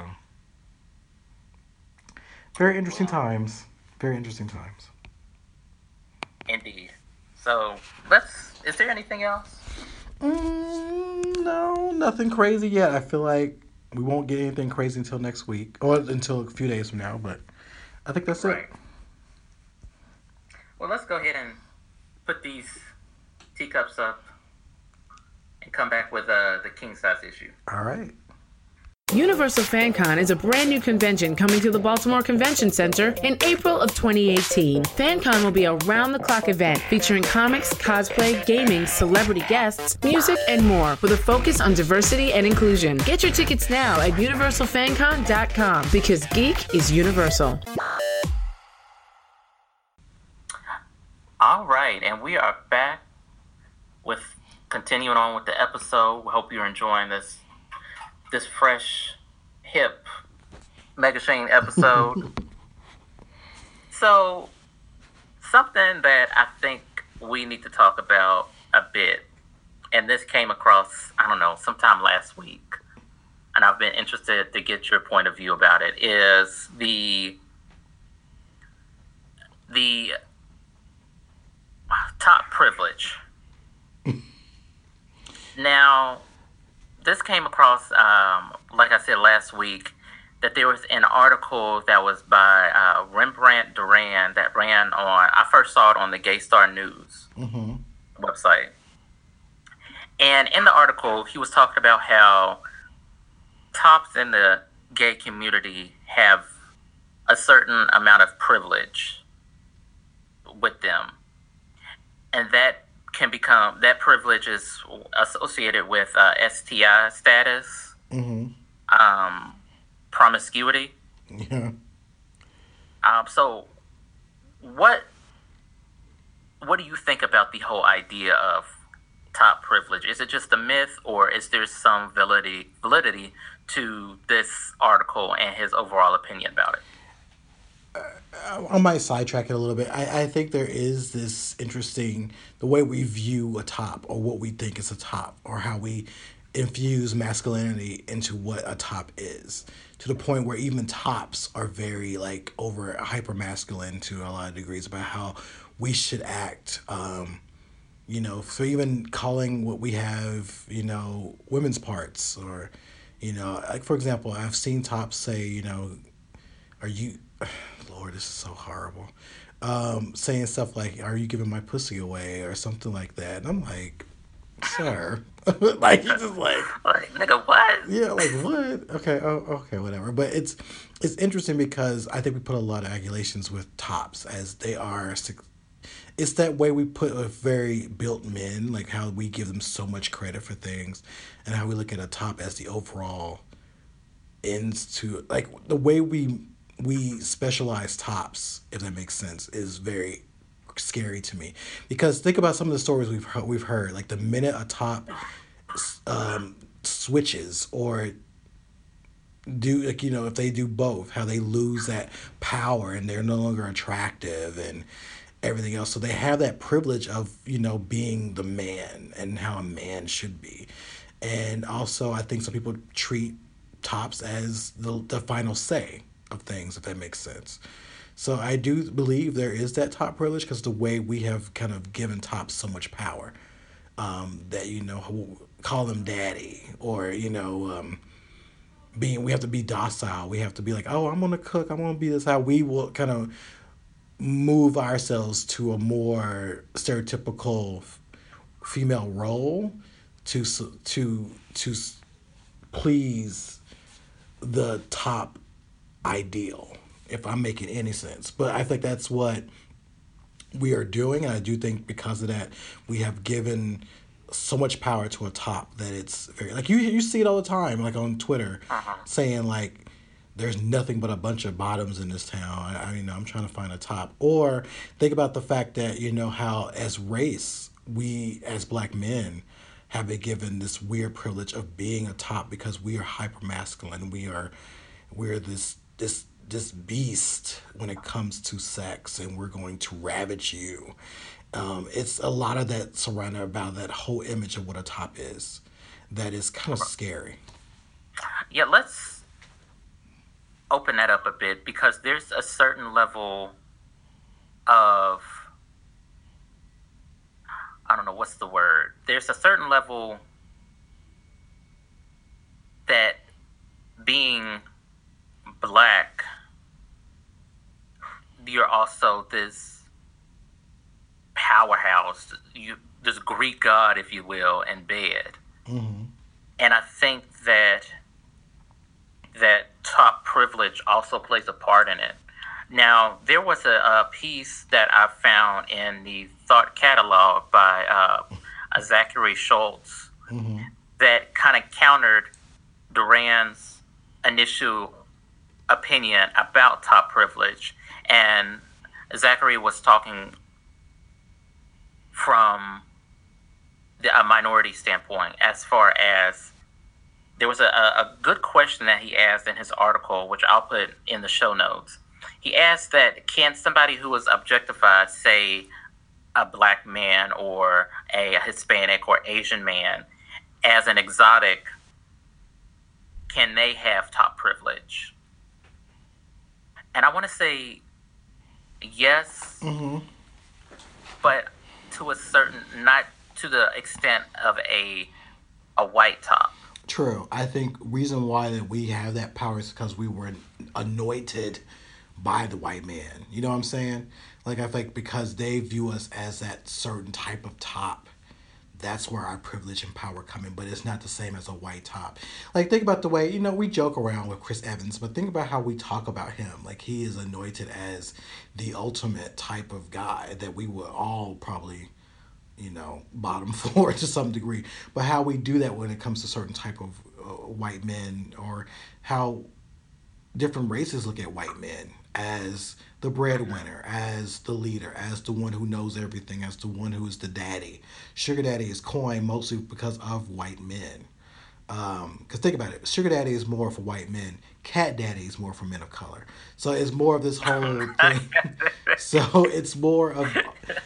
very interesting times. Very interesting times. Indeed. So, let's. Is there anything else? Mm, no, nothing crazy yet. I feel like we won't get anything crazy until next week or until a few days from now, but I think that's right. it. Well, let's go ahead and put these teacups up and come back with uh, the king size issue. All right. Universal FanCon is a brand new convention coming to the Baltimore Convention Center in April of 2018. FanCon will be a round the clock event featuring comics, cosplay, gaming, celebrity guests, music, and more with a focus on diversity and inclusion. Get your tickets now at universalfancon.com because geek is universal. Right, and we are back with continuing on with the episode. We hope you're enjoying this this fresh, hip Megashine episode. so, something that I think we need to talk about a bit, and this came across, I don't know, sometime last week, and I've been interested to get your point of view about it, is the the top privilege. now, this came across, um, like I said last week, that there was an article that was by uh, Rembrandt Duran that ran on. I first saw it on the Gay Star News mm-hmm. website, and in the article, he was talking about how tops in the gay community have a certain amount of privilege with them, and that can become that privilege is associated with uh, STI status, mm-hmm. um, promiscuity. Yeah. Um, so, what what do you think about the whole idea of top privilege? Is it just a myth, or is there some validity validity to this article and his overall opinion about it? I might sidetrack it a little bit. I, I think there is this interesting the way we view a top or what we think is a top or how we infuse masculinity into what a top is to the point where even tops are very like over hyper masculine to a lot of degrees about how we should act um you know so even calling what we have you know women's parts or you know like for example i've seen tops say you know are you Lord, this is so horrible. Um, saying stuff like, "Are you giving my pussy away?" or something like that, and I'm like, "Sir," like he's just like, like, nigga, what? Yeah, like what? Okay, oh, okay, whatever. But it's it's interesting because I think we put a lot of accolations with tops as they are. It's that way we put a very built men, like how we give them so much credit for things, and how we look at a top as the overall ends to like the way we we specialize tops, if that makes sense, is very scary to me. Because think about some of the stories we've heard, we've heard like the minute a top um, switches or do like you know if they do both, how they lose that power and they're no longer attractive and everything else. So they have that privilege of you know being the man and how a man should be. And also, I think some people treat tops as the the final say of things, if that makes sense. So I do believe there is that top privilege because the way we have kind of given tops so much power um, that you know call them daddy or you know um, being we have to be docile. We have to be like, oh, I'm gonna cook. I'm gonna be this. How we will kind of move ourselves to a more stereotypical female role to to to please the top ideal if i'm making any sense. But i think that's what we are doing and i do think because of that we have given so much power to a top that it's very like you you see it all the time like on twitter uh-huh. saying like there's nothing but a bunch of bottoms in this town. I, I mean i'm trying to find a top. Or think about the fact that you know how as race we as black men have been given this weird privilege of being a top because we are hyper masculine. We are we're this this this beast when it comes to sex and we're going to ravage you um, it's a lot of that surrounded about that whole image of what a top is that is kind of scary Yeah, let's open that up a bit because there's a certain level of I don't know what's the word. There's a certain level that being black you're also this powerhouse, you this Greek god, if you will, in bed. And I think that that top privilege also plays a part in it. Now, there was a, a piece that I found in the Thought Catalog by uh, Zachary Schultz that kind of countered Duran's initial opinion about top privilege. And Zachary was talking from the, a minority standpoint as far as there was a, a good question that he asked in his article, which I'll put in the show notes. He asked that can somebody who is objectified, say a black man or a Hispanic or Asian man, as an exotic, can they have top privilege? And I want to say yes, mm-hmm. but to a certain, not to the extent of a a white top. True. I think reason why that we have that power is because we were anointed by the white man. You know what I'm saying? Like I think because they view us as that certain type of top, that's where our privilege and power come in. But it's not the same as a white top. Like think about the way you know we joke around with Chris Evans, but think about how we talk about him. Like he is anointed as the ultimate type of guy that we would all probably you know, bottom floor to some degree. But how we do that when it comes to certain type of uh, white men, or how different races look at white men as the breadwinner, as the leader, as the one who knows everything, as the one who is the daddy. Sugar daddy is coined mostly because of white men. Um, because think about it, sugar daddy is more for white men. Cat daddy is more for men of color. So it's more of this whole thing. so it's more of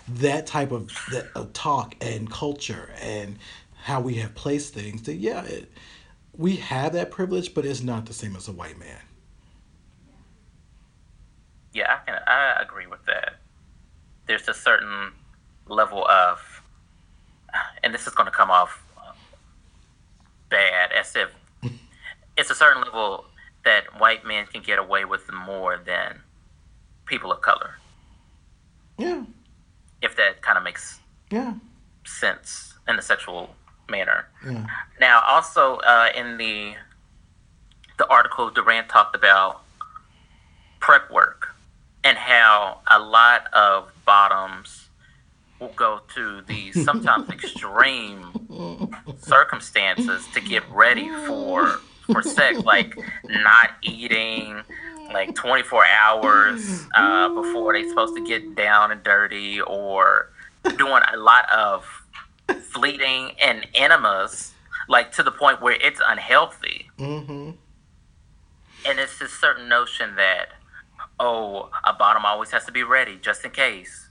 that type of, that, of talk and culture and how we have placed things. That yeah, it, we have that privilege, but it's not the same as a white man. Yeah, I can. I agree with that. There's a certain level of, and this is going to come off bad, as if it's a certain level that white men can get away with more than people of color. Yeah, If that kind of makes yeah, sense in a sexual manner. yeah. Now, also uh, in the the article, Durant talked about prep work and how a lot of bottoms will go to these sometimes extreme circumstances to get ready for for sex, like not eating like 24 hours uh, before they're supposed to get down and dirty, or doing a lot of fleeting and enemas, like to the point where it's unhealthy. Mm-hmm. And it's this certain notion that, oh, a bottom always has to be ready just in case.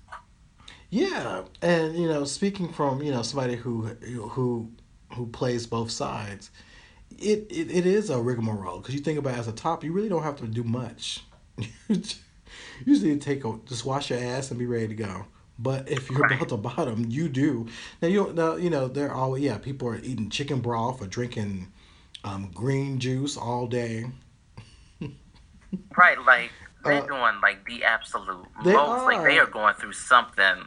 Yeah, and you know, speaking from you know somebody who who who plays both sides, it it, it is a rigmarole because you think about it as a top, you really don't have to do much. you just need to take a just wash your ass and be ready to go. But if you're Right. about the bottom, you do. Now you now you know they're all yeah people are eating chicken broth or drinking um, green juice all day. Right, like they're Uh, doing like the absolute they most. Like they are. are going through something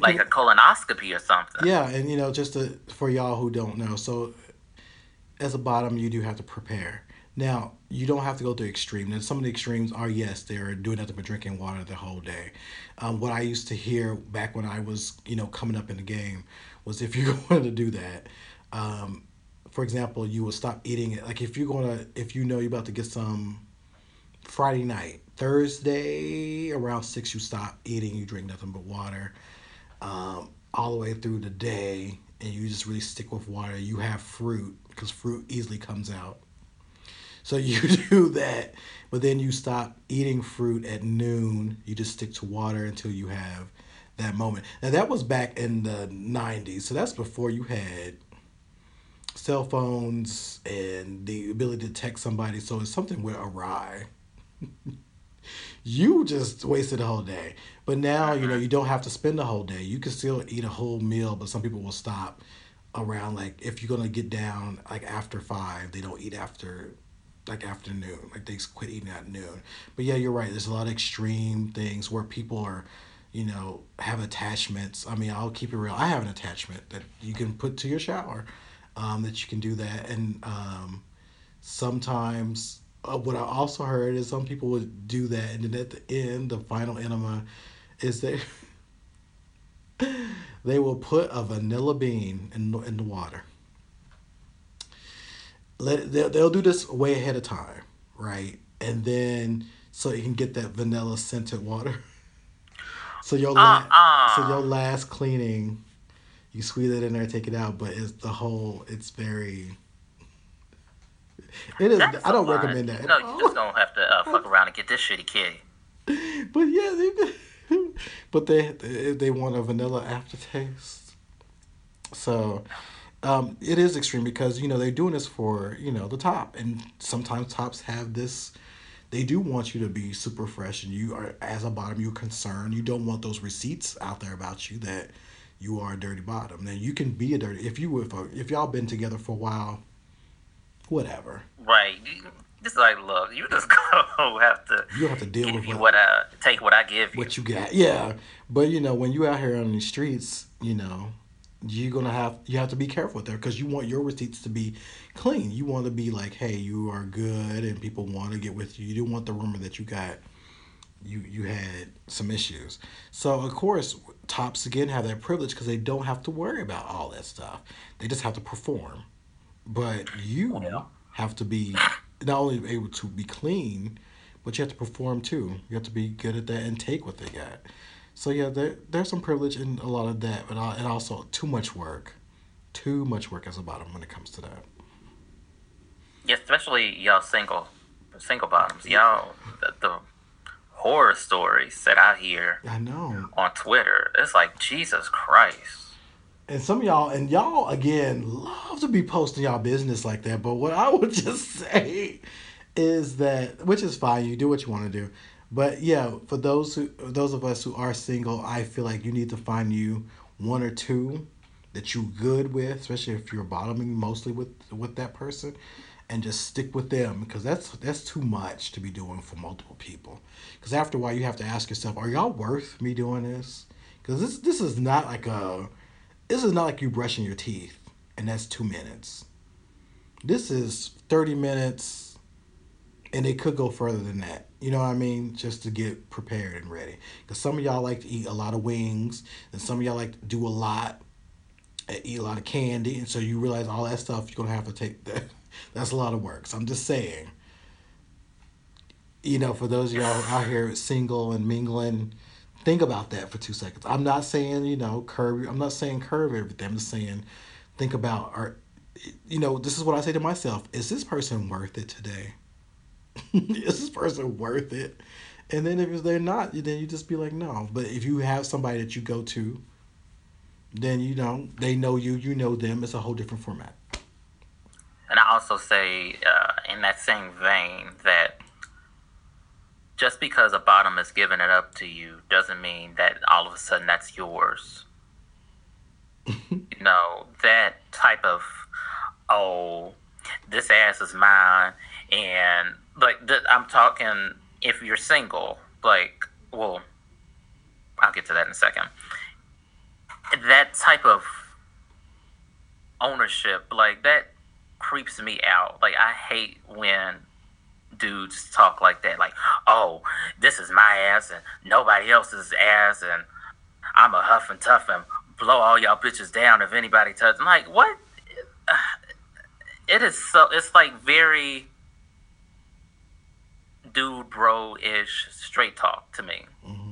Like, a colonoscopy or something. Yeah, and you know, just to, for y'all who don't know, so as a bottom, you do have to prepare. Now, you don't have to go to extreme. Now, some of the extremes are yes, they're doing nothing but drinking water the whole day. Um, what I used to hear back when I was, you know, coming up in the game was if you're going to do that, um, for example, you will stop eating it. Like if you're gonna, if you know you're about to get some Friday night, Thursday around six, you stop eating. You drink nothing but water um, all the way through the day, and you just really stick with water. You have fruit because fruit easily comes out. So you do that, but then you stop eating fruit at noon. You just stick to water until you have that moment. Now that was back in the '90s, so that's before you had cell phones and the ability to text somebody. So if something went awry, you just wasted a whole day. But now, you know, you don't have to spend a whole day. You can still eat a whole meal, but some people will stop around like if you're gonna get down like after five, they don't eat after like afternoon. Like they quit eating at noon. But yeah, you're right. There's a lot of extreme things where people are, you know, have attachments. I mean, I'll keep it real. I have an attachment that you can put to your shower, um, that you can do that. And um, sometimes uh, what I also heard is some people would do that, and then at the end, the final enema is they they will put a vanilla bean in the, in the water. Let they'll, they'll do this way ahead of time, right? And then so you can get that vanilla scented water. so your la- Uh-uh. so your last cleaning, you squeeze it in there, take it out, but it's the whole. It's very. It is. That's I don't recommend that. No, you just gonna have to uh, fuck around and get this shitty kitty. But yeah, they, but they they they want a vanilla aftertaste. So, um, it is extreme because you know they're doing this for you know the top, and sometimes tops have this. They do want you to be super fresh, and you are as a bottom. You're concerned. You don't want those receipts out there about you that you are a dirty bottom. Now you can be a dirty if you if if y'all been together for a while, whatever. Right. Just like, look, you just gonna have to You have to deal with what- what I take what I give you. what you got. Yeah, but you know when you out here on the streets, you know you're gonna have you have to be careful there because you want your receipts to be clean. You want to be like, hey, you are good, and people want to get with you. You don't want the rumor that you got you you had some issues. So of course, tops again have that privilege because they don't have to worry about all that stuff. They just have to perform. But you oh, Yeah. have to be not only able to be clean, but you have to perform too. You have to be good at that and take what they got. So yeah, there there's some privilege in a lot of that, but and also too much work, too much work as a bottom when it comes to that. Yeah, especially y'all single, single bottoms. Y'all, the, the horror stories that I hear I know. on Twitter. It's like Jesus Christ. And some of y'all, and y'all again, love to be posting y'all business like that. But what I would just say is that, which is fine, you do what you want to do. But yeah, for those who, those of us who are single, I feel like you need to find you one or two that you good with, especially if you're bottoming mostly with with that person, and just stick with them because that's that's too much to be doing for multiple people. Because after a while, you have to ask yourself, are y'all worth me doing this? Because this this is not like a this is not like you brushing your teeth and that's two minutes. This is 30 minutes and it could go further than that. You know what I mean? Just to get prepared and ready. Because some of y'all like to eat a lot of wings and some of y'all like to do a lot and eat a lot of candy. And so you realize all that stuff you're going to have to take that. That's a lot of work. So I'm just saying, you know, for those of y'all out here single and mingling, think about that for two seconds. I'm not saying, you know, curve, I'm not saying curve everything. I'm just saying, think about, are, you know, this is what I say to myself. Is this person worth it today? is this person worth it? And then if they're not, then you just be like, no. But if you have somebody that you go to, then you know they know you, you know them. It's a whole different format. And I also say, uh, in that same vein, that just because a bottom is giving it up to you doesn't mean that all of a sudden that's yours. you know, that type of, oh, this ass is mine. And, like, th- I'm talking if you're single, like, well, I'll get to that in a second. That type of ownership, like that creeps me out. Like I hate when dudes talk like that, like, oh, this is my ass and nobody else's ass and I'm a huff and tough and blow all y'all bitches down if anybody touches. I'm like, what? It is so. It's like very dude bro ish straight talk to me, Mm-hmm.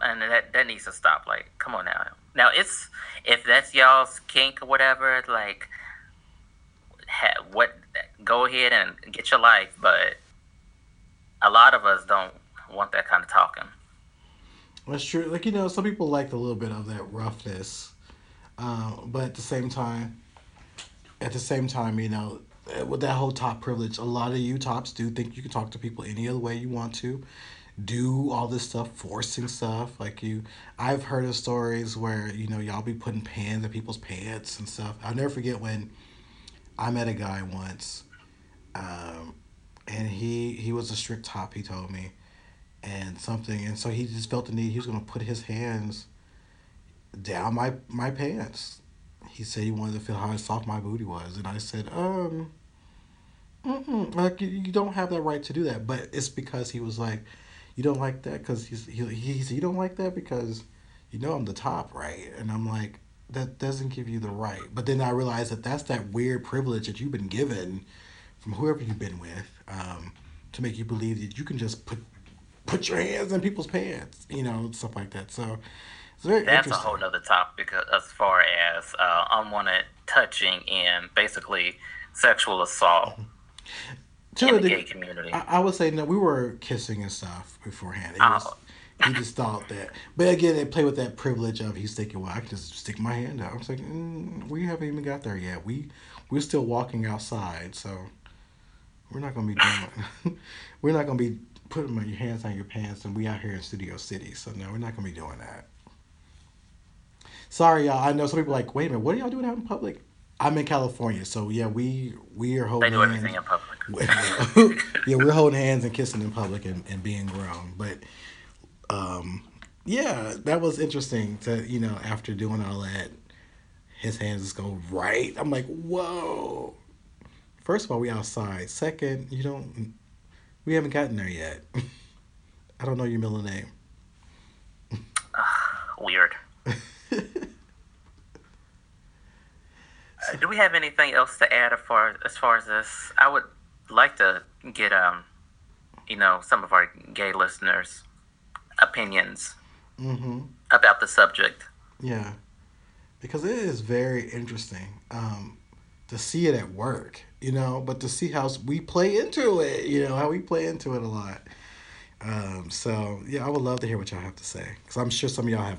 and that that needs to stop. Like, come on now. Now it's if that's y'all's kink or whatever. Like, ha, what? Go ahead and get your life, but a lot of us don't want that kind of talking. That's true. Like you know, some people like a little bit of that roughness, uh, but at the same time, at the same time, you know, uh, with that whole top privilege, a lot of you tops do think you can talk to people any other way you want to, do all this stuff, forcing stuff. Like you, I've heard of stories where you know y'all be putting pans in people's pants and stuff. I'll never forget when I met a guy once, um, and he he was a strict top. He told me. And something and so he just felt the need he was to put his hands down my my pants. He said he wanted to feel how soft my booty was and i said um mm-mm, like you, you don't have that right to do that. But it's because he was like you don't like that because he's he, he said you don't like that because you know i'm the top right? And i'm like that doesn't give you the right but then i realized that that's that weird privilege that you've been given from whoever you've been with um, to make you believe that you can just put put your hands in people's pants, you know, stuff like that. So it's very That's a whole other topic as far as uh, unwanted touching and basically sexual assault To in a the gay community. I, I would say no, we were kissing and stuff beforehand. He, Oh. was, he just thought that, but again, they play with that privilege of he's thinking, well, I can just stick my hand out. I was like, mm, we haven't even got there yet. We we're still walking outside, so we're not gonna be doing. we're not gonna be putting your hands on your pants, and we out here in Studio City, so no, we're not gonna be doing that. Sorry, y'all. I know some people are like, wait a minute, what are y'all doing out in public? I'm in California, so yeah, we we are they holding do hands. in public. yeah, we're holding hands and kissing in public and, and being grown. But um, yeah, that was interesting to you know after doing all that, his hands just go right. I'm like, whoa. First of all, we outside. Second, you don't. We haven't gotten there yet. I don't know your middle name. Weird. Uh, do we have anything else to add as far as far as this? I would like to get um, you know, some of our gay listeners' opinions Mm-hmm. about the subject. Yeah, because it is very interesting um, to see it at work, you know, but to see how we play into it, you know, how we play into it a lot. Um, so yeah, I would love to hear what y'all have to say because I'm sure some of y'all have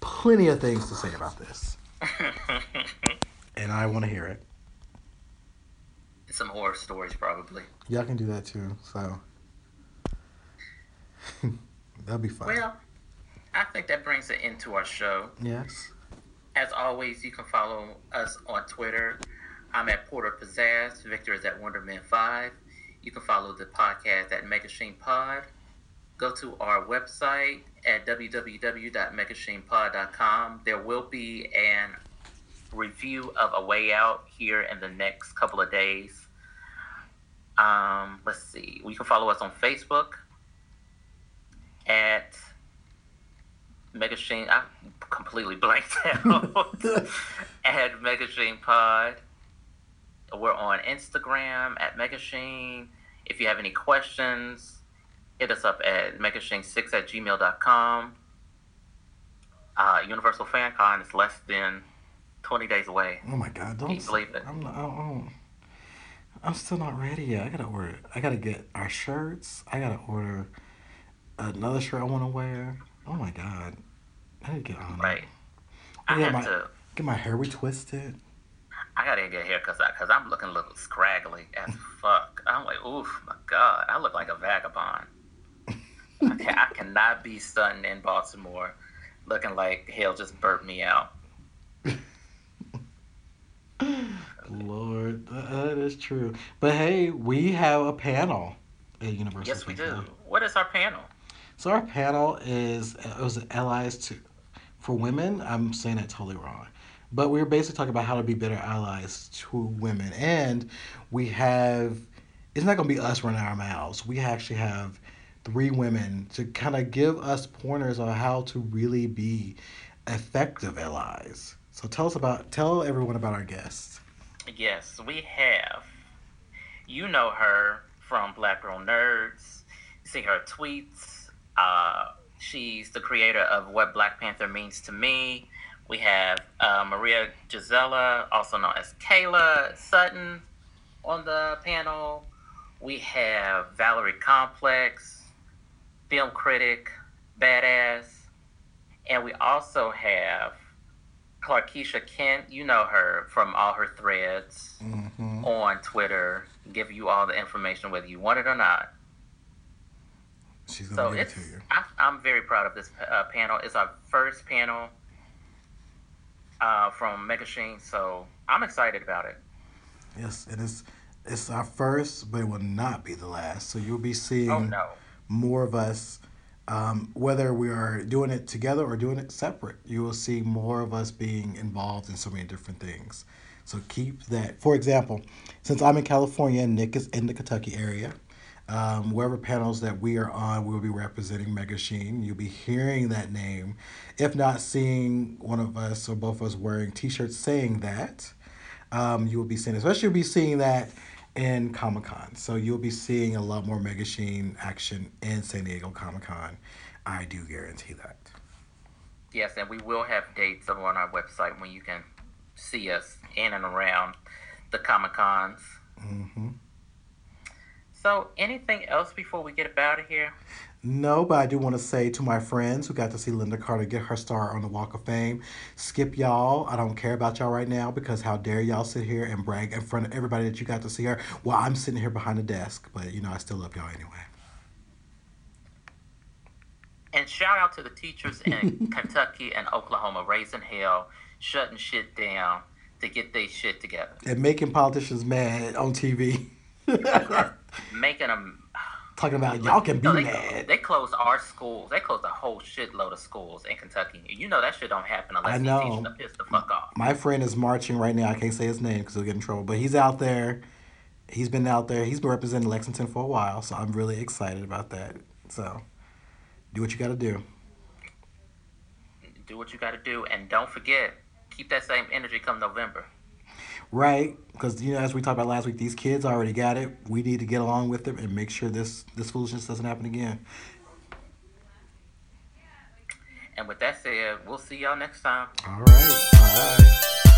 plenty of things to say about this, and I want to hear it. Some horror stories, probably. Y'all can do that too, so that'll be fun. Well, I think that brings it into our show. yes. As always, you can follow us on Twitter. I'm at Porter Pizzazz. Victor is at Wonderman5. You can follow the podcast at Megashine Pod. Go to our website at www.megashinepod.com. There will be an review of A Way Out here in the next couple of days. Um, let's see. You can follow us on Facebook at Megashine. I completely blanked out. at Megashine Pod. We're on Instagram at Megashine. If you have any questions, hit us up at megashine6 at gmail.com. Uh, Universal Fan Con is less than 20 days away. Oh my God! Don't Can you believe it? I'm not. I don't, I'm still not ready yet. I gotta order. I gotta get our shirts. I gotta order another shirt I want to wear. Oh my God! I need to get on. Right. I Yeah, have my- to. Get my hair retwisted. I gotta get here because because I'm looking a little scraggly as fuck. I'm like, oof, my god, I look like a vagabond. I, can, I cannot be stunting in Baltimore, looking like hell just burped me out. Lord, that is true. But hey, we have a panel at University. Yes, we do. What is our panel? So our panel is uh, it was allies to for women. I'm saying that totally wrong, but we were basically talking about how to be better allies to women, and we have it's not going to be us running our mouths. We actually have three women to kind of give us pointers on how to really be effective allies. So tell us about tell everyone about our guests. Yes, we have. You know her from Black Girl Nerds. You see her tweets. Uh, she's the creator of What Black Panther Means to Me. We have uh, Maria Gisela, also known as Kayla Sutton, on the panel. We have Valerie Complex, film critic, badass. And we also have Clarkisha Kent. You know her from all her threads Mm-hmm. on Twitter, give you all the information whether you want it or not. She's going So give it to you. I, I'm very proud of this uh, panel. It's our first panel uh, from Megashine, so I'm excited about it. Yes, it is. It's our first, but it will not be the last. So you'll be seeing Oh no, more of us, um, whether we are doing it together or doing it separate. You will see more of us being involved in so many different things. So keep that. For example, since I'm in California and Nick is in the Kentucky area, um, wherever panels that we are on, we will be representing Megashine. You'll be hearing that name, if not seeing one of us or both of us wearing T-shirts saying that. Um, you will be seeing, especially you'll be seeing that in Comic Con. So you'll be seeing a lot more Megashine action in San Diego Comic Con. I do guarantee that. yes, and we will have dates on our website when you can see us in and around the Comic Cons. hmm So, anything else before we get about out of here? No, but I do want to say to my friends who got to see Lynda Carter get her star on the Walk of Fame, skip y'all. I don't care about y'all right now because how dare y'all sit here and brag in front of everybody that you got to see her while I'm sitting here behind the desk. But you know, I still love y'all anyway. And shout out to the teachers in Kentucky and Oklahoma raising hell, shutting shit down to get their shit together. And making politicians mad on TV. Making them. Talking about y'all can be No, they, mad. they closed our schools. They closed a whole shitload of schools in Kentucky. You know that shit don't happen unless I you know. teach them to piss the fuck off. My friend is marching right now. I can't say his name because he'll get in trouble. But he's out there. He's been out there. He's been representing Lexington for a while. So I'm really excited about that. So do what you got to do. Do what you got to do, and don't forget, keep that same energy come November. Right, because you know, as we talked about last week, these kids already got it. We need to get along with them and make sure this this foolishness doesn't happen again. And with that said, we'll see y'all next time. All right, bye.